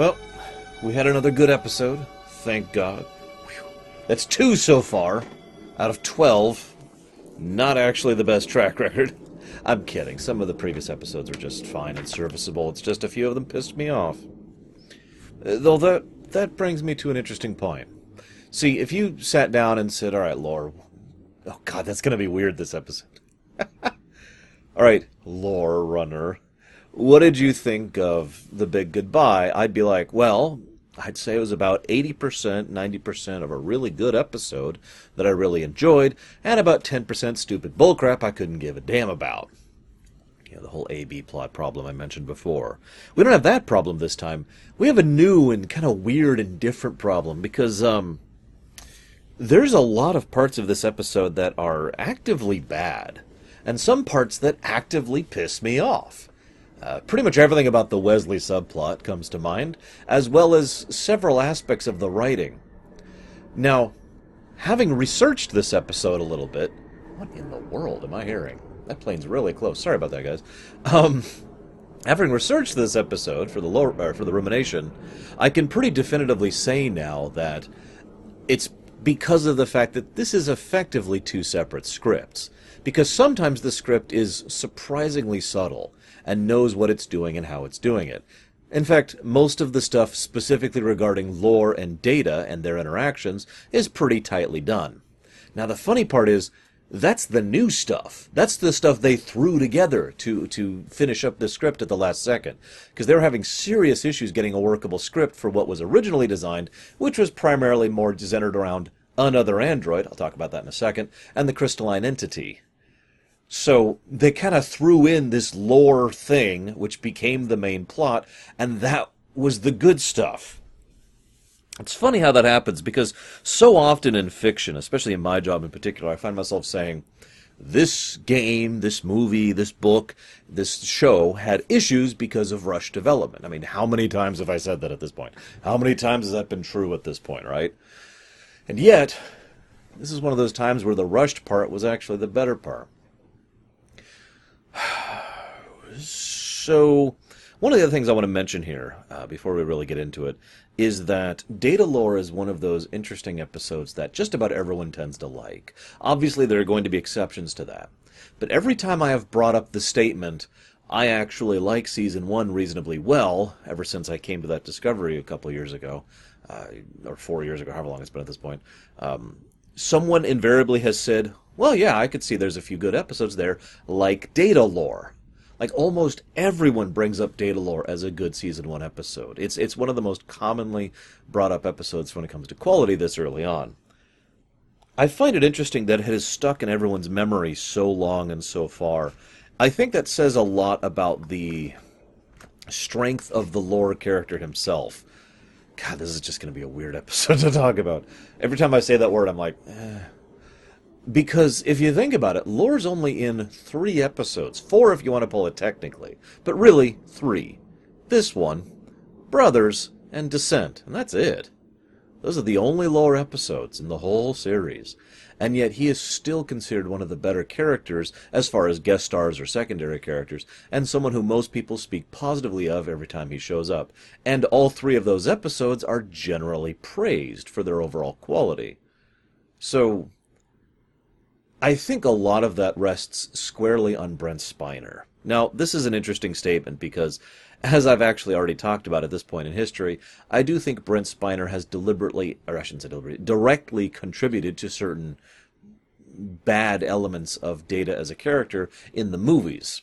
Well, we had another good episode. Thank God. That's two so far out of 12. Not actually the best track record. I'm kidding. Some of the previous episodes were just fine and serviceable. It's just a few of them pissed me off. Uh, though that that brings me to an interesting point. See, if you sat down and said, "All right, lore," oh god, that's going to be weird this episode. All right, lore runner, what did you think of the big goodbye? I'd be like, well, I'd say it was about 80%, 90% of a really good episode that I really enjoyed, and about 10% stupid bullcrap I couldn't give a damn about. You know, the whole A-B plot problem I mentioned before. We don't have that problem this time. We have a new and kind of weird and different problem because, um, there's a lot of parts of this episode that are actively bad, and some parts that actively piss me off. Uh, pretty much everything about the Wesley subplot comes to mind, as well as several aspects of the writing. Now, having researched this episode a little bit, what in the world am I hearing? That plane's really close. Sorry about that, guys. Um, having researched this episode for the lower, for the rumination, I can pretty definitively say now that it's because of the fact that this is effectively two separate scripts. Because sometimes the script is surprisingly subtle and knows what it's doing and how it's doing it. In fact, most of the stuff specifically regarding lore and data and their interactions is pretty tightly done. Now, the funny part is, that's the new stuff. That's the stuff they threw together to, to finish up the script at the last second. Because they were having serious issues getting a workable script for what was originally designed, which was primarily more centered around another android, I'll talk about that in a second, and the crystalline entity. So they kind of threw in this lore thing, which became the main plot, and that was the good stuff. It's funny how that happens because so often in fiction, especially in my job in particular, I find myself saying, this game, this movie, this book, this show had issues because of rush development. I mean, how many times have I said that at this point? How many times has that been true at this point, right? And yet, this is one of those times where the rushed part was actually the better part. So, one of the other things I want to mention here, uh, before we really get into it, is that Data Lore is one of those interesting episodes that just about everyone tends to like. Obviously, there are going to be exceptions to that. But every time I have brought up the statement, I actually like season one reasonably well, ever since I came to that discovery a couple years ago, uh, or four years ago, however long it's been at this point, um, someone invariably has said, well, yeah, I could see there's a few good episodes there, like Data Lore. Like almost everyone brings up Data Lore as a good season one episode. It's it's one of the most commonly brought up episodes when it comes to quality this early on. I find it interesting that it has stuck in everyone's memory so long and so far. I think that says a lot about the strength of the lore character himself. God, this is just going to be a weird episode to talk about. Every time I say that word, I'm like, eh. Because if you think about it, Lore's only in three episodes. Four if you want to pull it technically. But really, three. This one, Brothers, and Descent. And that's it. Those are the only Lore episodes in the whole series. And yet he is still considered one of the better characters as far as guest stars or secondary characters, and someone who most people speak positively of every time he shows up. And all three of those episodes are generally praised for their overall quality. So, I think a lot of that rests squarely on Brent Spiner. Now, this is an interesting statement because, as I've actually already talked about at this point in history, I do think Brent Spiner has deliberately, or I shouldn't say deliberately, directly contributed to certain bad elements of Data as a character in the movies.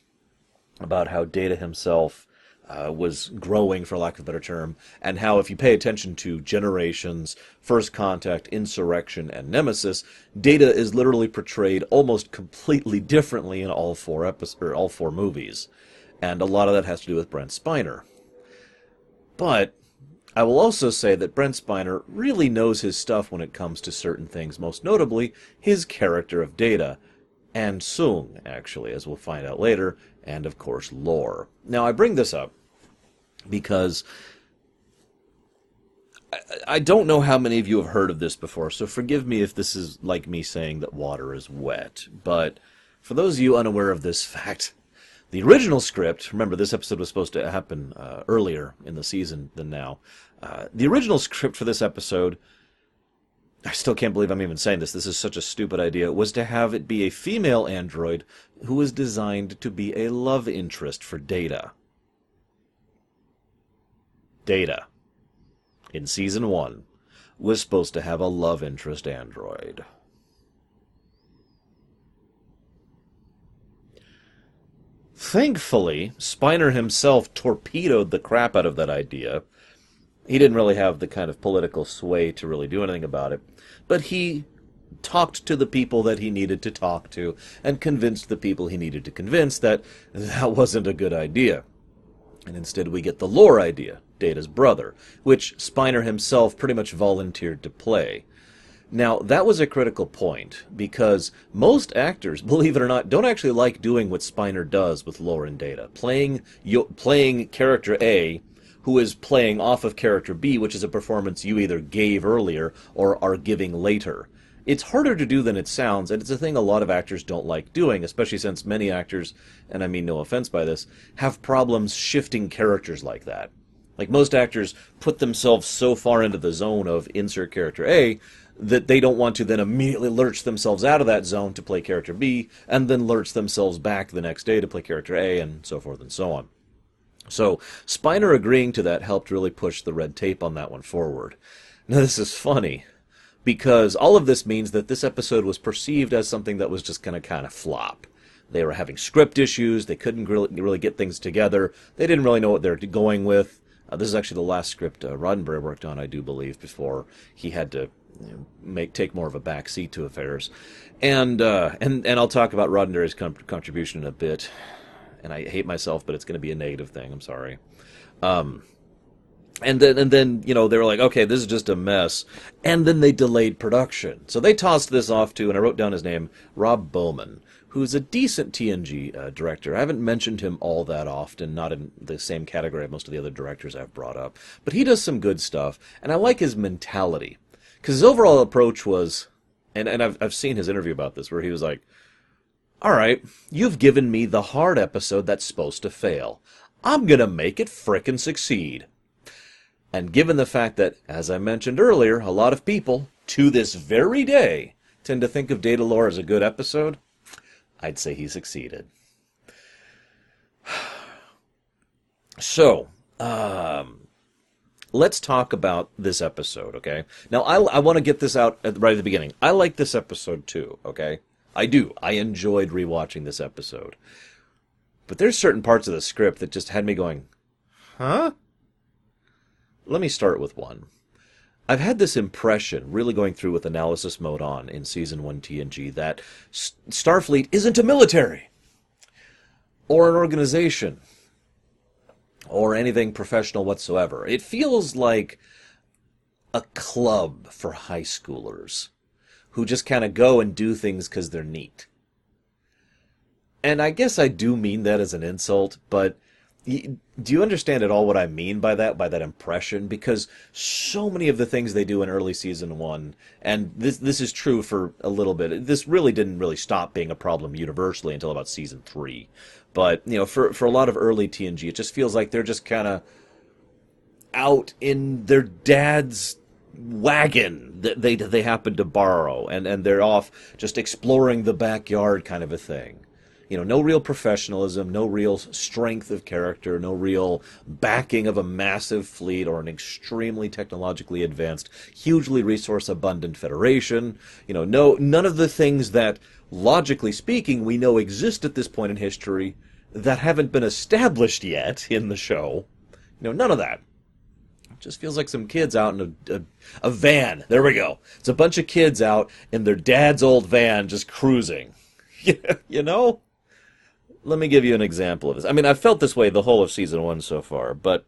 About how Data himself uh, was growing, for lack of a better term, and how if you pay attention to Generations, First Contact, Insurrection, and Nemesis, Data is literally portrayed almost completely differently in all four episodes, or all four movies, and a lot of that has to do with Brent Spiner. But I will also say that Brent Spiner really knows his stuff when it comes to certain things, most notably his character of Data, and Soong, actually, as we'll find out later, and of course, lore. Now, I bring this up because I, I don't know how many of you have heard of this before, so forgive me if this is like me saying that water is wet. But for those of you unaware of this fact, The original script, remember this episode was supposed to happen uh, earlier in the season than now. Uh, the original script for this episode, I still can't believe I'm even saying this. This is such a stupid idea. Was to have it be a female android who was designed to be a love interest for Data. Data, in season one, was supposed to have a love interest android. Thankfully, Spiner himself torpedoed the crap out of that idea. He didn't really have the kind of political sway to really do anything about it, but he talked to the people that he needed to talk to and convinced the people he needed to convince that that wasn't a good idea. And instead, we get the lore idea, Data's brother, which Spiner himself pretty much volunteered to play. Now, that was a critical point because most actors, believe it or not, don't actually like doing what Spiner does with lore and data. Playing playing character A who is playing off of character B, which is a performance you either gave earlier or are giving later. It's harder to do than it sounds, and it's a thing a lot of actors don't like doing, especially since many actors, and I mean no offense by this, have problems shifting characters like that. Like most actors put themselves so far into the zone of insert character A that they don't want to then immediately lurch themselves out of that zone to play character B, and then lurch themselves back the next day to play character A, and so forth and so on. So, Spiner agreeing to that helped really push the red tape on that one forward. Now, this is funny, because all of this means that this episode was perceived as something that was just going to kind of flop. They were having script issues, they couldn't really, get things together, they didn't really know what they're going with. Uh, this is actually the last script uh, Roddenberry worked on, I do believe, before he had to you know, make take more of a back seat to affairs. And uh, and and I'll talk about Roddenberry's com- contribution in a bit. And I hate myself, but it's going to be a negative thing. I'm sorry. Um, and then and then you know they were like, okay, this is just a mess. And then they delayed production, so they tossed this off to, and I wrote down his name, Rob Bowman who's a decent TNG uh, director. I haven't mentioned him all that often, not in the same category of most of the other directors I've brought up. But he does some good stuff, and I like his mentality. Because his overall approach was, and, and I've, I've seen his interview about this, where he was like, all right, you've given me the hard episode that's supposed to fail. I'm going to make it frickin' succeed. And given the fact that, as I mentioned earlier, a lot of people, to this very day, tend to think of Data Lore as a good episode, I'd say he succeeded. So, um, let's talk about this episode, okay? Now, I, I want to get this out at, right at the beginning. I like this episode too, okay? I do. I enjoyed rewatching this episode. But there's certain parts of the script that just had me going, huh? Let me start with one. I've had this impression, really going through with analysis mode on in season one TNG, that Starfleet isn't a military or an organization or anything professional whatsoever. It feels like a club for high schoolers who just kind of go and do things because they're neat. And I guess I do mean that as an insult, but do you understand at all what I mean by that, by that impression? Because so many of the things they do in early season one, and this this is true for a little bit. This really didn't really stop being a problem universally until about season three. But you know, for for a lot of early TNG, it just feels like they're just kind of out in their dad's wagon that they they happen to borrow, and and they're off just exploring the backyard, kind of a thing you know, no real professionalism, no real strength of character, no real backing of a massive fleet or an extremely technologically advanced, hugely resource abundant federation. You know, no none of the things that logically speaking we know exist at this point in history that haven't been established yet in the show. You know, none of that. Just feels like some kids out in a, a, a van. There we go. It's a bunch of kids out in their dad's old van just cruising. you know? let me give you an example of this. I mean, I've felt this way the whole of season one so far, but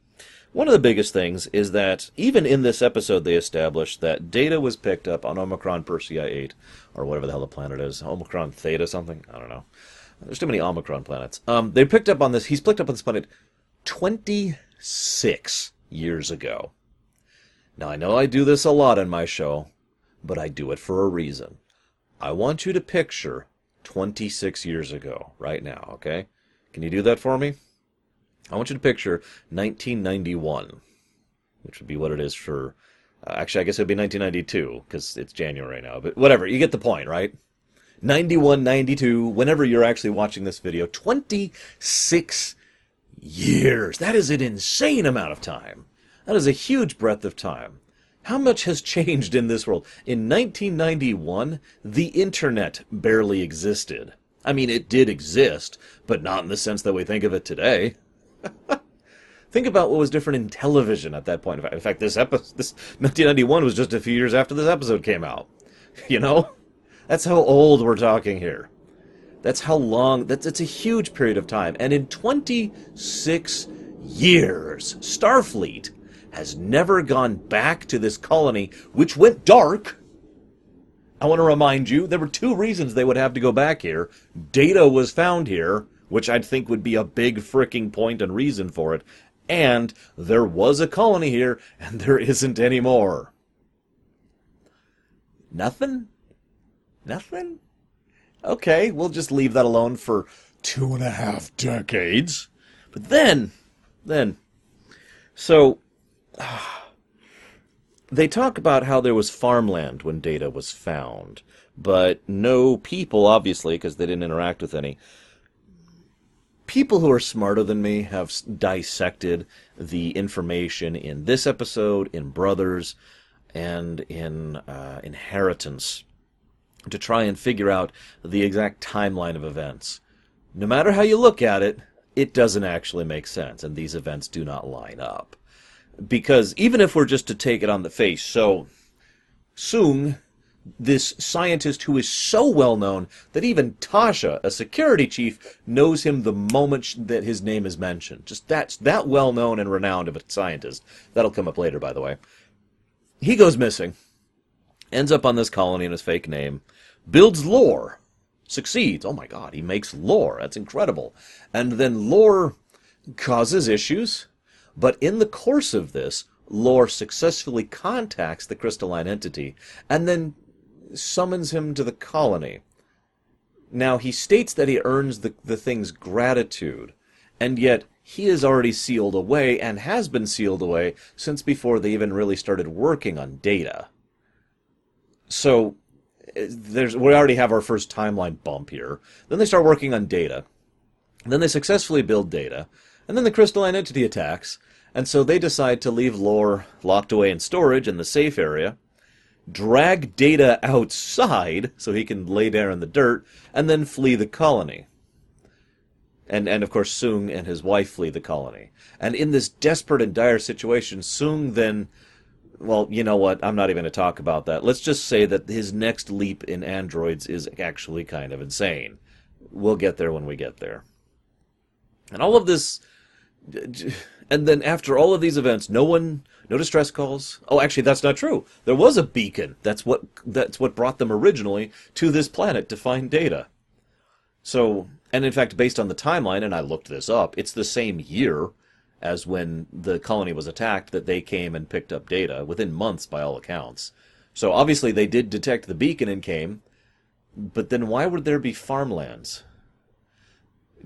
one of the biggest things is that even in this episode, they established that Data was picked up on Omicron Persei 8, or whatever the hell the planet is. Omicron Theta something? I don't know. There's too many Omicron planets. Um, they picked up on this, he's picked up on this planet 26 years ago. Now, I know I do this a lot on my show, but I do it for a reason. I want you to picture 26 years ago, right now, okay? Can you do that for me? I want you to picture 1991, which would be what it is for. Uh, actually, I guess it would be 1992 because it's January now. But whatever, you get the point, right? 91, 92, whenever you're actually watching this video, 26 years. That is an insane amount of time. That is a huge breadth of time. How much has changed in this world? In 1991, the internet barely existed. I mean, it did exist, but not in the sense that we think of it today. think about what was different in television at that point. In fact, this episode, this 1991 was just a few years after this episode came out. You know, that's how old we're talking here. That's how long. That's it's a huge period of time. And in 26 years, Starfleet has never gone back to this colony, which went dark. I want to remind you, there were two reasons they would have to go back here. Data was found here, which I'd think would be a big fricking point and reason for it. And there was a colony here, and there isn't anymore. Nothing? Nothing? Okay, we'll just leave that alone for two and a half decades. But then, then, so they talk about how there was farmland when Data was found, but no people, obviously, because they didn't interact with any. People who are smarter than me have dissected the information in this episode, in Brothers, and in uh, Inheritance to try and figure out the exact timeline of events. No matter how you look at it, it doesn't actually make sense, and these events do not line up because even if we're just to take it on the face, so Soong, this scientist who is so well known that even Tasha, a security chief, knows him the moment that his name is mentioned. Just that's that well known and renowned of a scientist. That'll come up later, by the way. He goes missing, ends up on this colony in his fake name, builds lore, succeeds. Oh my god, he makes lore. That's incredible. And then lore causes issues but in the course of this, Lore successfully contacts the crystalline entity and then summons him to the colony. Now, he states that he earns the, the thing's gratitude, and yet he is already sealed away and has been sealed away since before they even really started working on data. So, eh, there's, we already have our first timeline bump here. Then they start working on data. Then they successfully build data. And then the crystalline entity attacks, and so they decide to leave Lore locked away in storage in the safe area, drag Data outside so he can lay there in the dirt, and then flee the colony. And, and of course, Soong and his wife flee the colony. And in this desperate and dire situation, Soong then, well, you know what? I'm not even going to talk about that. Let's just say that his next leap in androids is actually kind of insane. We'll get there when we get there. And all of this and then after all of these events, no one, no distress calls. Oh, actually, that's not true. There was a beacon. That's what that's what brought them originally to this planet to find data. So, and in fact, based on the timeline, and I looked this up, it's the same year as when the colony was attacked that they came and picked up data within months, by all accounts. So obviously, they did detect the beacon and came. But then, why would there be farmlands?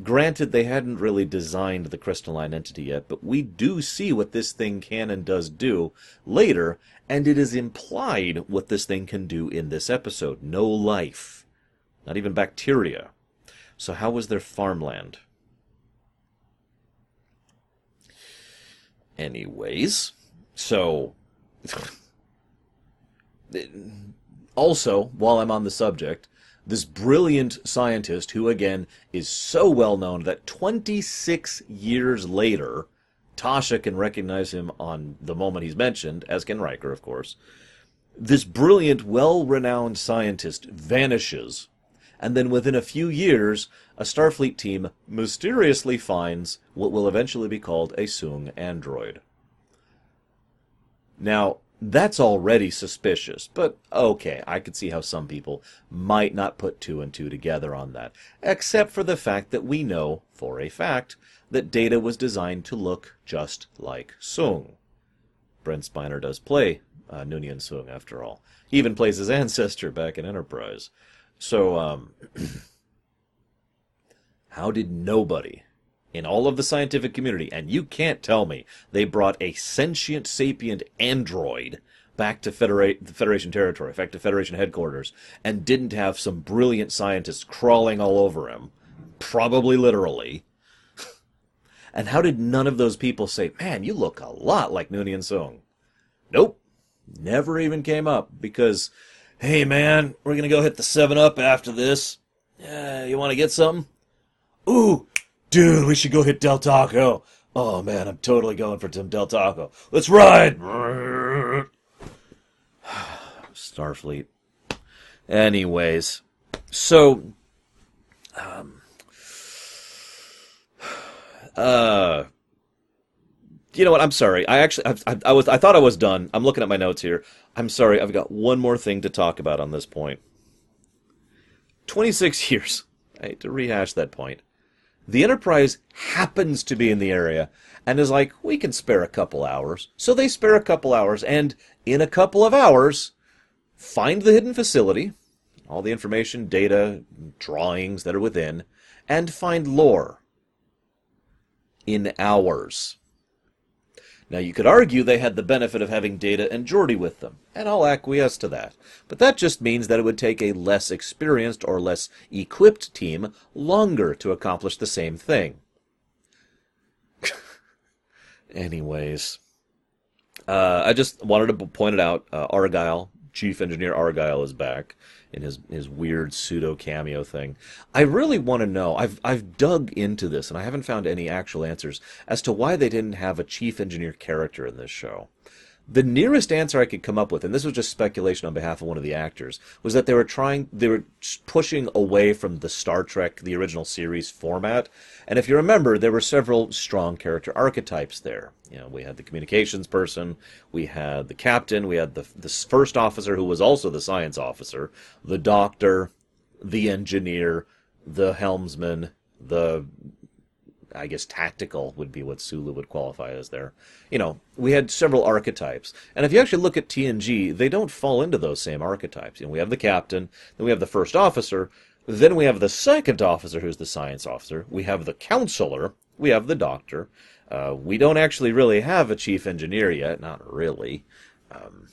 Granted, they hadn't really designed the crystalline entity yet, but we do see what this thing can and does do later, and it is implied what this thing can do in this episode. No life. Not even bacteria. So how was there farmland? Anyways, so... also, while I'm on the subject, this brilliant scientist who, again, is so well known that 26 years later, Tasha can recognize him on the moment he's mentioned, as can Riker, of course. This brilliant, well renowned scientist vanishes, and then within a few years, a Starfleet team mysteriously finds what will eventually be called a Soong android. Now, that's already suspicious, but okay, I could see how some people might not put two and two together on that, except for the fact that we know, for a fact, that Data was designed to look just like Soong. Brent Spiner does play uh, Noonien Soong, after all. He even plays his ancestor back in Enterprise. So, um, how did nobody in all of the scientific community, and you can't tell me they brought a sentient sapient android back to the Federation territory, back to Federation headquarters, and didn't have some brilliant scientists crawling all over him, probably literally. and how did none of those people say, "Man, you look a lot like Noonien Soong"? Nope, never even came up because, hey man, we're gonna go hit the Seven Up after this. Yeah, you want to get something? Ooh, dude, we should go hit Del Taco. Oh man, I'm totally going for some Del Taco. Let's ride. Starfleet. Anyways, so, um, uh, you know what? I'm sorry. I actually, I, I, was, I thought I was done. I'm looking at my notes here. I'm sorry. I've got one more thing to talk about on this point. 26 years. I hate to rehash that point. The Enterprise happens to be in the area and is like, we can spare a couple hours. So they spare a couple hours, and in a couple of hours, find the hidden facility, all the information, data, drawings that are within, and find lore. In hours. Now, you could argue they had the benefit of having Data and Geordi with them, and I'll acquiesce to that. But that just means that it would take a less experienced or less equipped team longer to accomplish the same thing. Anyways, uh, I just wanted to point it out. Uh, Argyle, Chief Engineer Argyle, is back in his his weird pseudo cameo thing. I really want to know. I've I've dug into this and I haven't found any actual answers as to why they didn't have a chief engineer character in this show. The nearest answer I could come up with, and this was just speculation on behalf of one of the actors, was that they were trying, they were pushing away from the Star Trek, the original series format. And if you remember, there were several strong character archetypes there. You know, we had the communications person, we had the captain, we had the the first officer who was also the science officer, the doctor, the engineer, the helmsman, the I guess tactical would be what Sulu would qualify as there. You know, we had several archetypes. And if you actually look at TNG, they don't fall into those same archetypes. You know, we have the captain, then we have the first officer, then we have the second officer who's the science officer, we have the counselor, we have the doctor. Uh, we don't actually really have a chief engineer yet, not really. Um,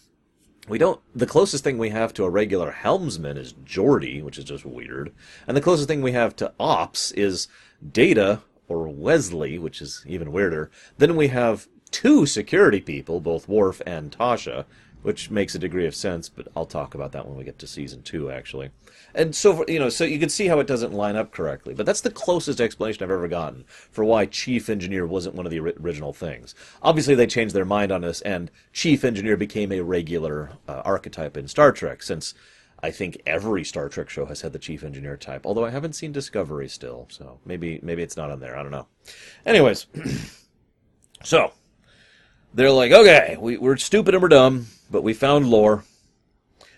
we don't. The closest thing we have to a regular helmsman is Geordi, which is just weird. And the closest thing we have to ops is Data, or Wesley, which is even weirder. Then we have two security people, both Worf and Tasha, which makes a degree of sense, but I'll talk about that when we get to season two, actually. And so, you know, so you can see how it doesn't line up correctly. But that's the closest explanation I've ever gotten for why chief engineer wasn't one of the original things. Obviously, they changed their mind on this, and chief engineer became a regular uh, archetype in Star Trek, since I think every Star Trek show has had the chief engineer type. Although I haven't seen Discovery still, so maybe maybe it's not on there. I don't know. Anyways, so they're like, okay, we, we're stupid and we're dumb, but we found lore.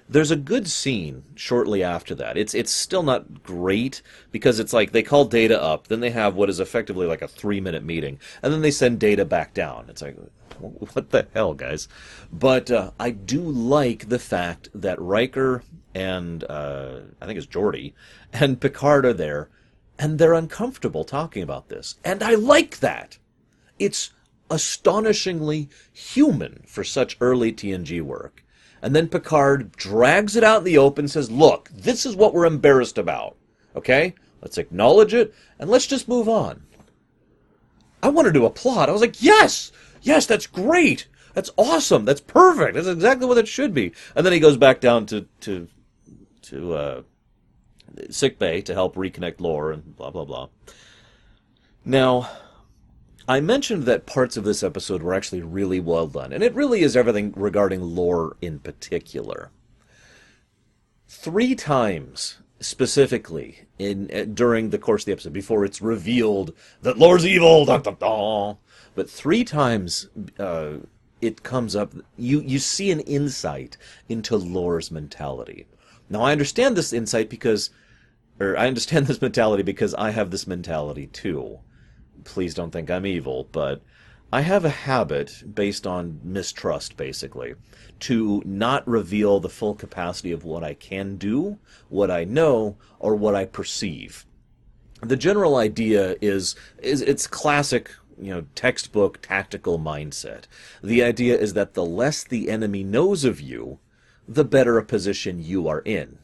There's a good scene shortly after that. It's it's still not great because it's like they call Data up, then they have what is effectively like a three minute meeting, and then they send Data back down. It's like, what the hell, guys? But uh, I do like the fact that Riker and uh, I think it's Geordi and Picard are there, and they're uncomfortable talking about this, and I like that. It's astonishingly human for such early TNG work. And then Picard drags it out in the open says, Look, this is what we're embarrassed about. Okay? Let's acknowledge it and let's just move on. I wanted to applaud. I was like, Yes! Yes, that's great! That's awesome! That's perfect! That's exactly what it should be. And then he goes back down to, to, to, uh, sick bay to help reconnect lore and blah, blah, blah. Now, I mentioned that parts of this episode were actually really well done, and it really is everything regarding lore in particular. Three times specifically in uh, during the course of the episode before it's revealed that lore's evil, but three times uh, it comes up. You you see an insight into lore's mentality. Now I understand this insight because, or I understand this mentality because I have this mentality too please don't think I'm evil, but I have a habit based on mistrust, basically, to not reveal the full capacity of what I can do, what I know, or what I perceive. the general idea is is it's classic you know textbook tactical mindset. The idea is that the less the enemy knows of you the better a position you are in.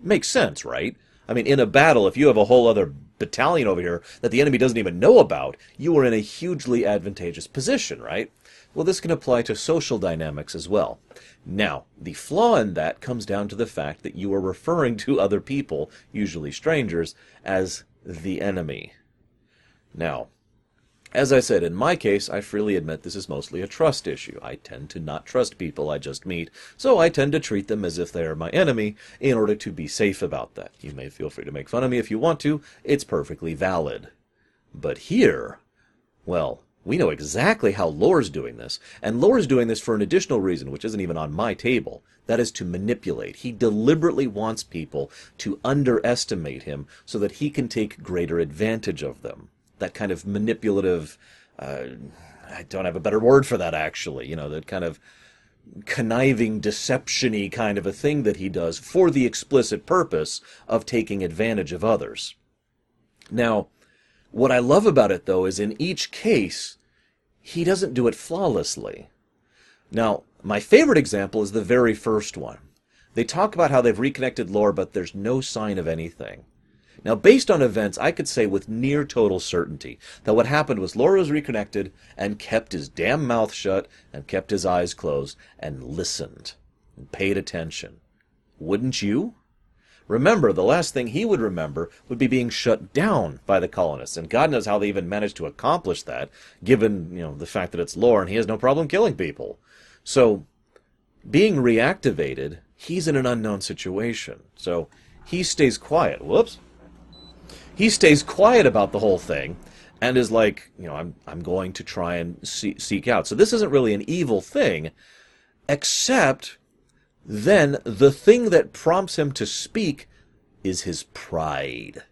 Makes sense right? I mean in a battle if you have a whole other battalion over here that the enemy doesn't even know about you are in a hugely advantageous position right well this can apply to social dynamics as well now the flaw in that comes down to the fact that you are referring to other people usually strangers as the enemy. Now, as I said, in my case, I freely admit this is mostly a trust issue. I tend to not trust people I just meet, so I tend to treat them as if they are my enemy in order to be safe about that. You may feel free to make fun of me if you want to, it's perfectly valid. But here, well, we know exactly how Lore's doing this, and Lore's doing this for an additional reason, which isn't even on my table. That is to manipulate. He deliberately wants people to underestimate him so that he can take greater advantage of them. That kind of manipulative, uh, I don't have a better word for that actually, you know, that kind of conniving, deception kind of a thing that he does for the explicit purpose of taking advantage of others. Now, what I love about it, though, is in each case, he doesn't do it flawlessly. Now, my favorite example is the very first one. They talk about how they've reconnected Lore, but there's no sign of anything. Now, based on events, I could say with near total certainty that what happened was Lore was reconnected and kept his damn mouth shut and kept his eyes closed and listened and paid attention. Wouldn't you? Remember, the last thing he would remember would be being shut down by the colonists, and God knows how they even managed to accomplish that, given you know the fact that it's lore and he has no problem killing people. So, being reactivated, he's in an unknown situation. So he stays quiet. Whoops. He stays quiet about the whole thing, and is like, you know, I'm I'm going to try and see, seek out. So this isn't really an evil thing, except then the thing that prompts him to speak is his pride.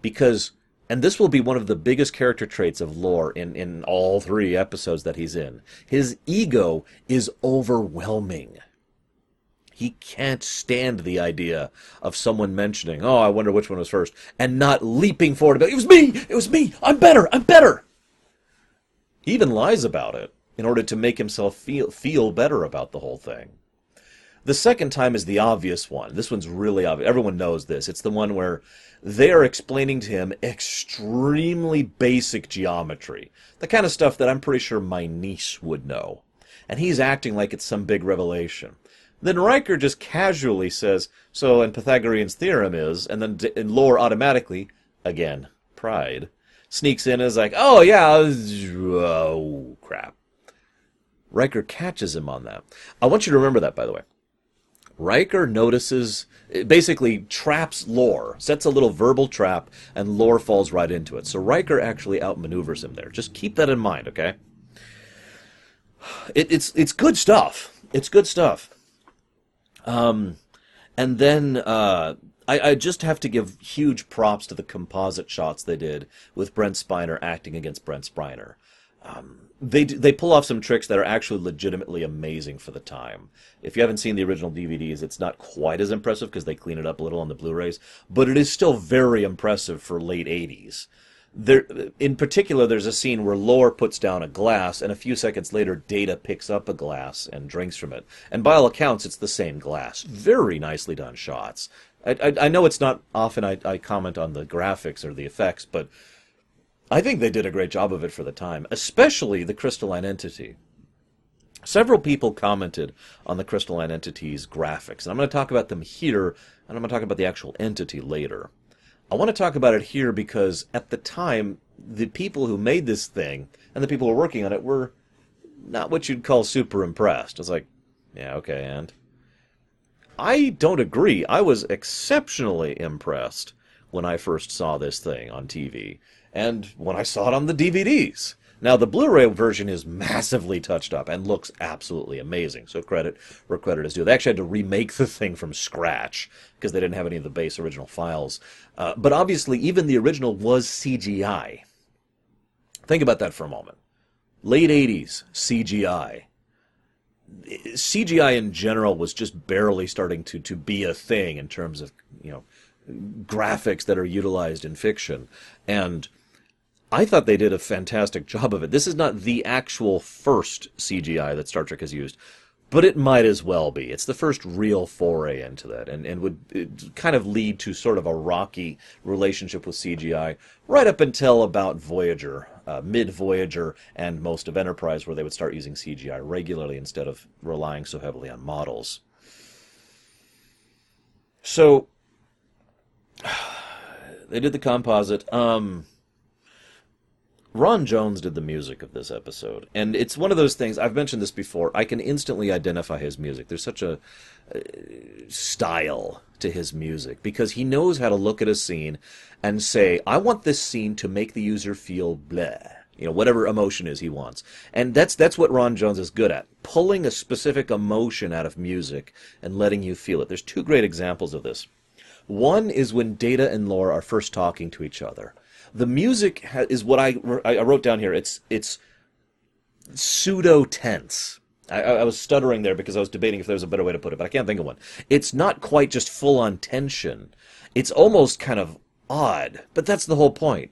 Because, and this will be one of the biggest character traits of Lore in, in all three episodes that he's in, his ego is overwhelming. He can't stand the idea of someone mentioning, oh, I wonder which one was first, and not leaping forward it was me! It was me! I'm better! I'm better! He even lies about it in order to make himself feel, feel better about the whole thing. The second time is the obvious one. This one's really obvious. Everyone knows this. It's the one where they are explaining to him extremely basic geometry. The kind of stuff that I'm pretty sure my niece would know. And he's acting like it's some big revelation. Then Riker just casually says, so, and Pythagorean's theorem is, and then in lore automatically, again, pride, sneaks in and is like, oh yeah, oh crap. Riker catches him on that. I want you to remember that, by the way. Riker notices, basically traps Lore, sets a little verbal trap, and Lore falls right into it. So Riker actually outmaneuvers him there. Just keep that in mind, okay? It, it's it's good stuff. It's good stuff. Um, and then uh, I, I just have to give huge props to the composite shots they did with Brent Spiner acting against Brent Spiner. Um, they they pull off some tricks that are actually legitimately amazing for the time. If you haven't seen the original DVDs, it's not quite as impressive because they clean it up a little on the Blu-rays, but it is still very impressive for late 80s. There, in particular, there's a scene where Lore puts down a glass, and a few seconds later, Data picks up a glass and drinks from it. And by all accounts, it's the same glass. Very nicely done shots. I, I, I know it's not often I, I comment on the graphics or the effects, but I think they did a great job of it for the time, especially the crystalline entity. Several people commented on the crystalline entity's graphics, and I'm going to talk about them here, and I'm going to talk about the actual entity later. I want to talk about it here because at the time, the people who made this thing and the people who were working on it were not what you'd call super impressed. I was like, yeah, okay, and I don't agree. I was exceptionally impressed when I first saw this thing on TV and when I saw it on the DVDs. Now, the Blu-ray version is massively touched up and looks absolutely amazing. So credit where credit is due. They actually had to remake the thing from scratch because they didn't have any of the base original files. Uh, but obviously, even the original was CGI. Think about that for a moment. Late 80s, CGI. CGI in general was just barely starting to, to be a thing in terms of, you know, graphics that are utilized in fiction. And I thought they did a fantastic job of it. This is not the actual first CGI that Star Trek has used, but it might as well be. It's the first real foray into that, and, and would kind of lead to sort of a rocky relationship with CGI right up until about Voyager, uh, mid Voyager, and most of Enterprise, where they would start using CGI regularly instead of relying so heavily on models. So they did the composite. Um, Ron Jones did the music of this episode, and it's one of those things. I've mentioned this before. I can instantly identify his music. There's such a uh, style to his music because he knows how to look at a scene and say, "I want this scene to make the user feel blah." You know, whatever emotion is he wants, and that's that's what Ron Jones is good at: pulling a specific emotion out of music and letting you feel it. There's two great examples of this. One is when Data and Lore are first talking to each other the music ha- is what I, I wrote down here. It's it's pseudo tense. I, I, was stuttering there because I was debating if there was a better way to put it, but I can't think of one. It's not quite just full on tension. It's almost kind of odd, but that's the whole point.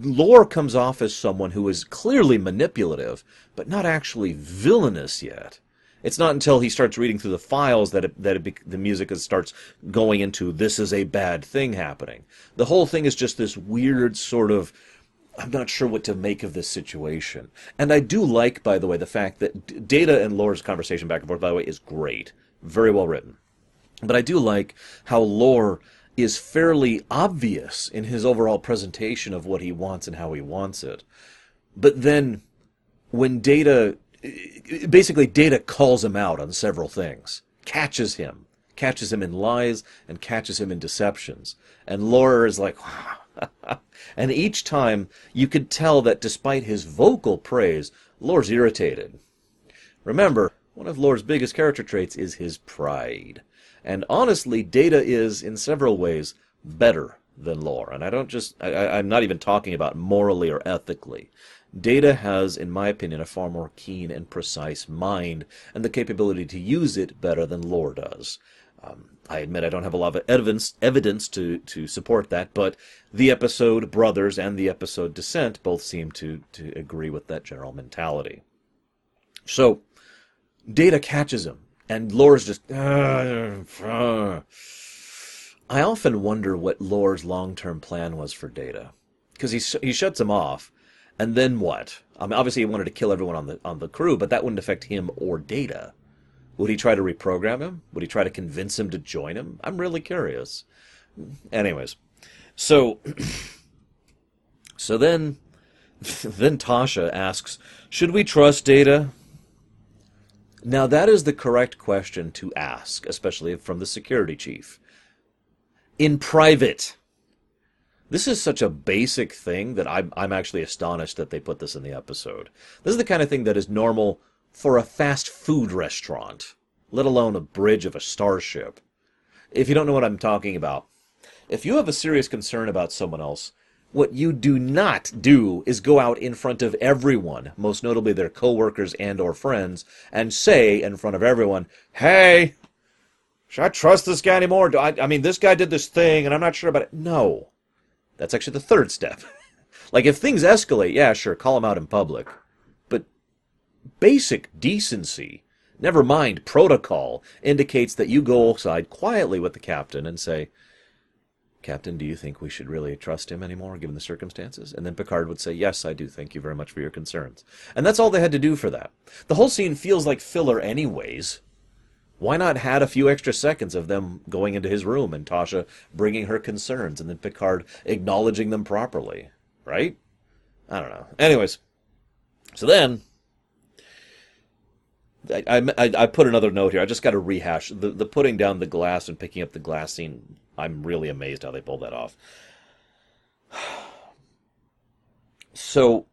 Lore comes off as someone who is clearly manipulative, but not actually villainous yet. It's not until he starts reading through the files that it, that it, the music starts going into this is a bad thing happening. The whole thing is just this weird sort of I'm not sure what to make of this situation. And I do like, by the way, the fact that Data and Lore's conversation back and forth, by the way, is great. Very well written. But I do like how Lore is fairly obvious in his overall presentation of what he wants and how he wants it. But then when Data basically data calls him out on several things, catches him, catches him in lies and catches him in deceptions. And Lore is like, and each time you could tell that despite his vocal praise, Lore's irritated. Remember, one of Lore's biggest character traits is his pride. And honestly, Data is, in several ways, better than Lore. And I don't just, I, am not even talking about morally or ethically. Data has, in my opinion, a far more keen and precise mind and the capability to use it better than Lore does. Um, I admit I don't have a lot of evidence evidence to, to support that, but the episode Brothers and the episode Descent both seem to, to agree with that general mentality. So, Data catches him, and Lore's just. Uh, uh. I often wonder what Lore's long term plan was for Data. Because he, he shuts him off, and then what? I mean, obviously, he wanted to kill everyone on the on the crew, but that wouldn't affect him or Data. Would he try to reprogram him? Would he try to convince him to join him? I'm really curious. Anyways, so so then then Tasha asks, "Should we trust Data?" Now that is the correct question to ask, especially from the security chief. In private. This is such a basic thing that I'm, I'm actually astonished that they put this in the episode. This is the kind of thing that is normal for a fast food restaurant, let alone a bridge of a starship. If you don't know what I'm talking about, if you have a serious concern about someone else, what you do not do is go out in front of everyone, most notably their coworkers and or friends, and say in front of everyone, "Hey, should I trust this guy anymore? Do I, I mean, this guy did this thing, and I'm not sure about it." No, that's actually the third step. like, if things escalate, yeah, sure, call him out in public. But basic decency, never mind protocol, indicates that you go aside quietly with the captain and say, Captain, do you think we should really trust him anymore, given the circumstances? And then Picard would say, Yes, I do. Thank you very much for your concerns. And that's all they had to do for that. The whole scene feels like filler, anyways. Why not had a few extra seconds of them going into his room and Tasha bringing her concerns and then Picard acknowledging them properly, right? I don't know. Anyways, so then I, I, I put another note here. I just got to rehash the the putting down the glass and picking up the glass scene. I'm really amazed how they pulled that off. So,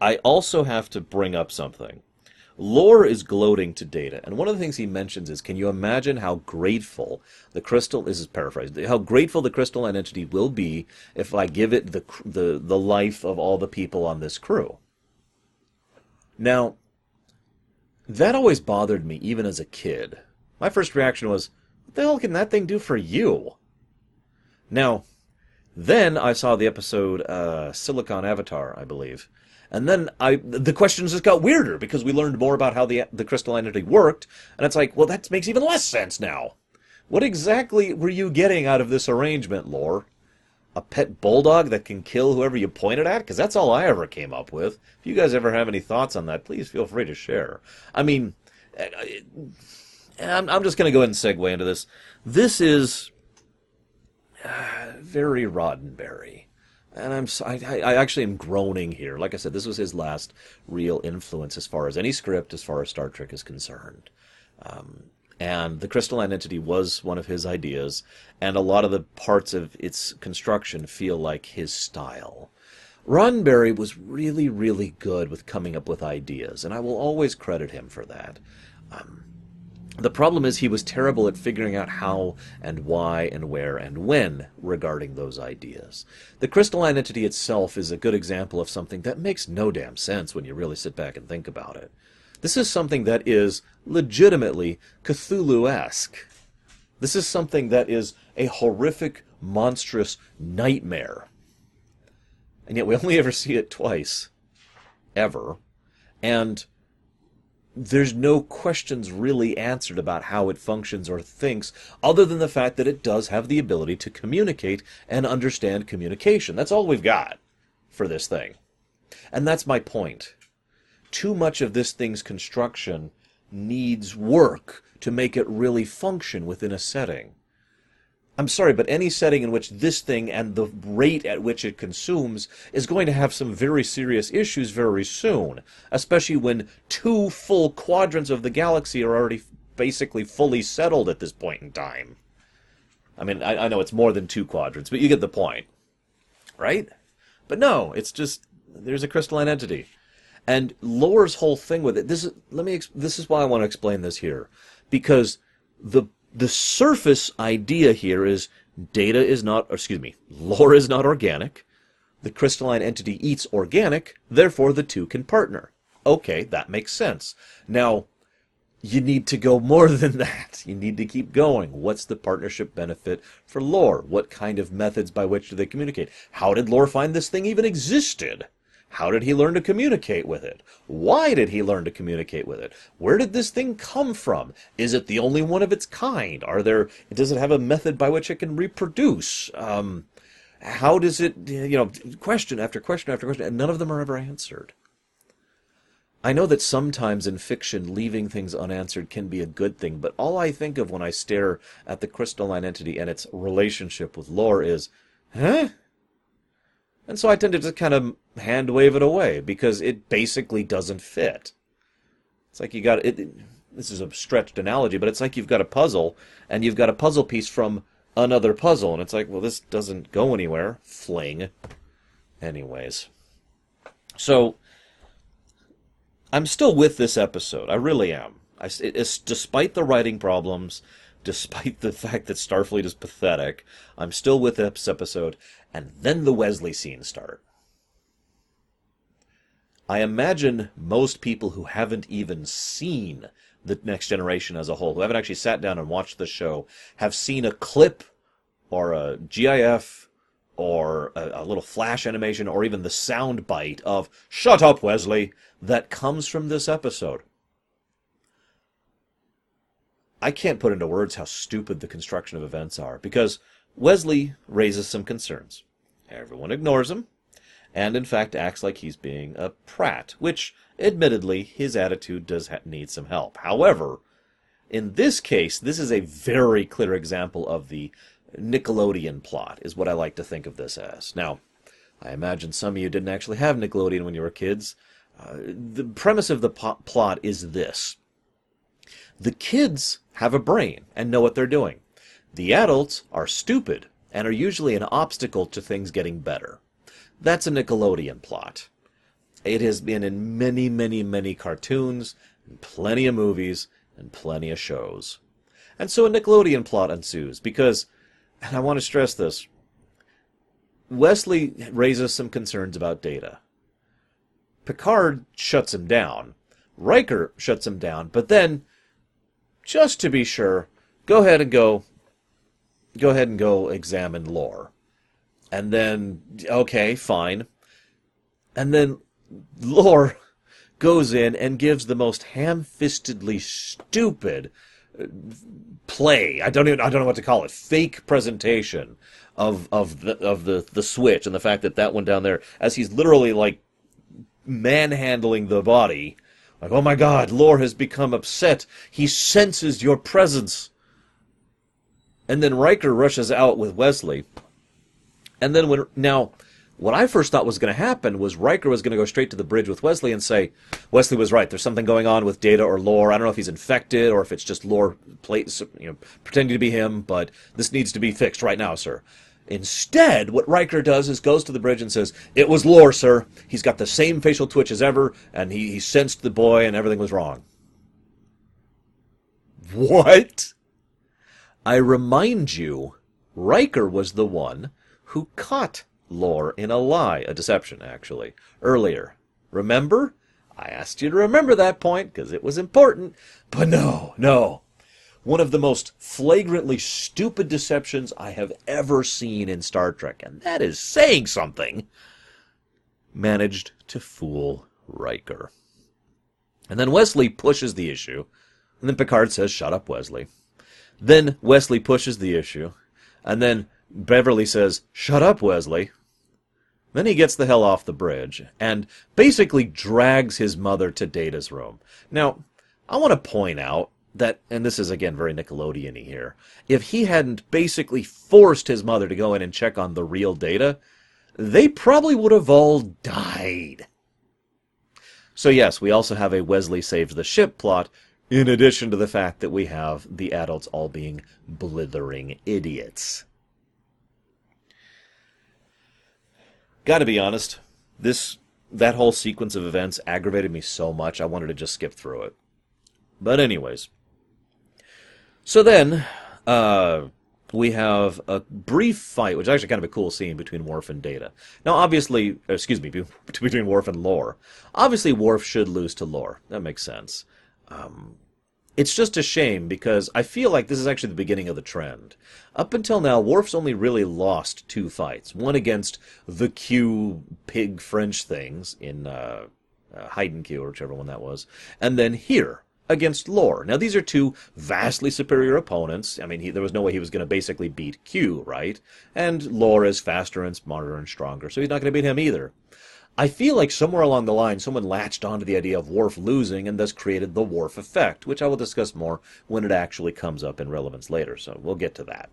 I also have to bring up something Lore is gloating to Data, and one of the things he mentions is, can you imagine how grateful the crystal this is paraphrased, how grateful the crystal entity will be if I give it the the the life of all the people on this crew. Now, that always bothered me, even as a kid. My first reaction was, what the hell can that thing do for you? Now, then I saw the episode uh, Silicon Avatar, I believe. And then I, the questions just got weirder because we learned more about how the the crystal entity worked, and it's like, well, that makes even less sense now. What exactly were you getting out of this arrangement, Lore? A pet bulldog that can kill whoever you point it at? Because that's all I ever came up with. If you guys ever have any thoughts on that, please feel free to share. I mean, I'm, I'm just going to go ahead and segue into this. This is uh, very Roddenberry. And I'm I, I actually am groaning here. Like I said, this was his last real influence as far as any script, as far as Star Trek is concerned. Um, and the crystalline entity was one of his ideas, and a lot of the parts of its construction feel like his style. Roddenberry was really, really good with coming up with ideas, and I will always credit him for that. Um, the problem is he was terrible at figuring out how and why and where and when regarding those ideas. The crystalline entity itself is a good example of something that makes no damn sense when you really sit back and think about it. This is something that is legitimately Cthulhu-esque. This is something that is a horrific, monstrous nightmare. And yet we only ever see it twice. Ever. And there's no questions really answered about how it functions or thinks, other than the fact that it does have the ability to communicate and understand communication. That's all we've got for this thing. And that's my point. Too much of this thing's construction needs work to make it really function within a setting. I'm sorry, but any setting in which this thing and the rate at which it consumes is going to have some very serious issues very soon, especially when two full quadrants of the galaxy are already basically fully settled at this point in time. I mean, I, I know it's more than two quadrants, but you get the point. Right? But no, it's just there's a crystalline entity. And Lore's whole thing with it, this is let me this is why I want to explain this here. Because the the surface idea here is data is not, excuse me, lore is not organic. The crystalline entity eats organic, therefore the two can partner. Okay, that makes sense. Now, you need to go more than that. You need to keep going. What's the partnership benefit for lore? What kind of methods by which do they communicate? How did lore find this thing even existed? How did he learn to communicate with it? Why did he learn to communicate with it? Where did this thing come from? Is it the only one of its kind? Are there? Does it have a method by which it can reproduce? Um, how does it? You know, question after question after question, and none of them are ever answered. I know that sometimes in fiction, leaving things unanswered can be a good thing, but all I think of when I stare at the crystalline entity and its relationship with lore is, huh? And so I tend to just kind of hand wave it away because it basically doesn't fit. It's like you got it. This is a stretched analogy, but it's like you've got a puzzle and you've got a puzzle piece from another puzzle, and it's like, well, this doesn't go anywhere. Fling. Anyways, so I'm still with this episode. I really am. I, despite the writing problems, despite the fact that Starfleet is pathetic, I'm still with this episode, and then the Wesley scenes start. I imagine most people who haven't even seen the next generation as a whole, who haven't actually sat down and watched the show, have seen a clip or a GIF or a, a, little flash animation or even the sound bite of "Shut up, Wesley" that comes from this episode. I can't put into words how stupid the construction of events are because Wesley raises some concerns. Everyone ignores him, and in fact acts like he's being a prat, which, admittedly, his attitude does ha- need some help. However, in this case, this is a very clear example of the Nickelodeon plot, is what I like to think of this as. Now, I imagine some of you didn't actually have Nickelodeon when you were kids. Uh, the premise of the po- plot is this the kids have a brain and know what they're doing. The adults are stupid and are usually an obstacle to things getting better. That's a Nickelodeon plot. It has been in many, many, many cartoons, and plenty of movies, and plenty of shows. And so a Nickelodeon plot ensues because, and I want to stress this, Wesley raises some concerns about data. Picard shuts him down. Riker shuts him down, but then, just to be sure, go ahead and go, go ahead and go examine lore. And then, okay, fine. And then lore goes in and gives the most ham-fistedly stupid uh, play. I don't even I don't know what to call it. Fake presentation of of the of the the switch and the fact that that one down there as he's literally like manhandling the body. Like, oh my god, Lore has become upset. He senses your presence. And then Riker rushes out with Wesley. And then when now what I first thought was going to happen was Riker was going to go straight to the bridge with Wesley and say, Wesley was right. There's something going on with Data or Lore. I don't know if he's infected or if it's just Lore play, you know, pretending to be him, but this needs to be fixed right now, sir. Instead, what Riker does is goes to the bridge and says, It was Lore, sir. He's got the same facial twitch as ever, and he, he sensed the boy and everything was wrong. What? I remind you, Riker was the one who caught Lore in a lie, a deception, actually, earlier. Remember? I asked you to remember that point because it was important. But no, no one of the most flagrantly stupid deceptions I have ever seen in Star Trek, and that is saying something, managed to fool Riker. And then Wesley pushes the issue, and then Picard says, Shut up, Wesley. Then Wesley pushes the issue, and then Beverly says, Shut up, Wesley. Then he gets the hell off the bridge and basically drags his mother to Data's room. Now, I want to point out that, and this is again very Nickelodeon here, if he hadn't basically forced his mother to go in and check on the real data, they probably would have all died. So, yes, we also have a Wesley saves the ship plot, in addition to the fact that we have the adults all being blithering idiots. Gotta be honest, this that whole sequence of events aggravated me so much I wanted to just skip through it. But anyways, so then, uh, we have a brief fight, which is actually kind of a cool scene between Worf and Data. Now, obviously, excuse me, between Worf and Lore. Obviously, Worf should lose to Lore. That makes sense. Um, it's just a shame because I feel like this is actually the beginning of the trend. Up until now, Worf's only really lost two fights. One against the Q pig French things in uh, uh, Hide and Q, or whichever one that was, and then here against Lore. Now, these are two vastly superior opponents. I mean, he, there was no way he was going to basically beat Q, right? And Lore is faster and smarter and stronger, so he's not going to beat him either. I feel like somewhere along the line, someone latched onto the idea of Worf losing and thus created the Worf effect, which I will discuss more when it actually comes up in relevance later, so we'll get to that.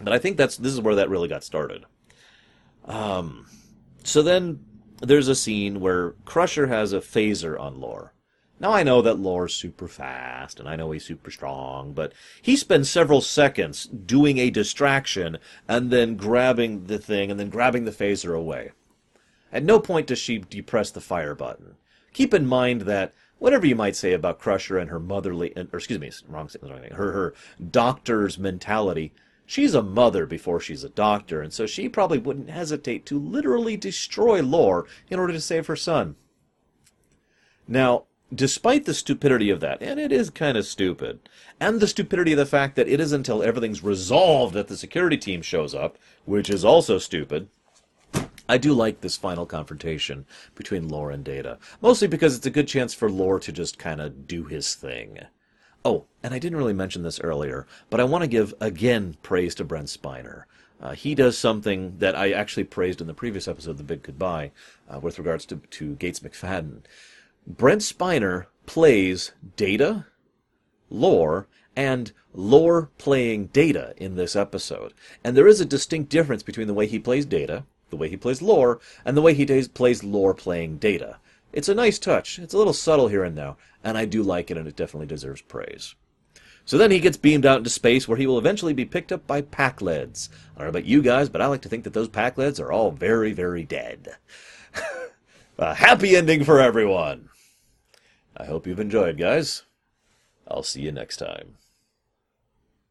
But I think that's this is where that really got started. Um, so then there's a scene where Crusher has a phaser on Lore. Now I know that Lore's super fast, and I know he's super strong, but he spends several seconds doing a distraction and then grabbing the thing and then grabbing the phaser away. At no point does she depress the fire button. Keep in mind that whatever you might say about Crusher and her motherly, or excuse me, wrong, thing, her her doctor's mentality, she's a mother before she's a doctor, and so she probably wouldn't hesitate to literally destroy Lore in order to save her son. Now, despite the stupidity of that, and it is kind of stupid, and the stupidity of the fact that it is until everything's resolved that the security team shows up, which is also stupid, I do like this final confrontation between Lore and Data. Mostly because it's a good chance for Lore to just kind of do his thing. Oh, and I didn't really mention this earlier, but I want to give again praise to Brent Spiner. Uh, he does something that I actually praised in the previous episode, The Big Goodbye, uh, with regards to, to Gates McFadden. Brent Spiner plays Data, Lore, and Lore playing Data in this episode. And there is a distinct difference between the way he plays Data, the way he plays Lore, and the way he plays Lore playing Data. It's a nice touch. It's a little subtle here and there, and I do like it, and it definitely deserves praise. So then he gets beamed out into space, where he will eventually be picked up by Pakleds. I don't know about you guys, but I like to think that those Pakleds are all very, very dead. a happy ending for everyone! I hope you've enjoyed, guys. I'll see you next time.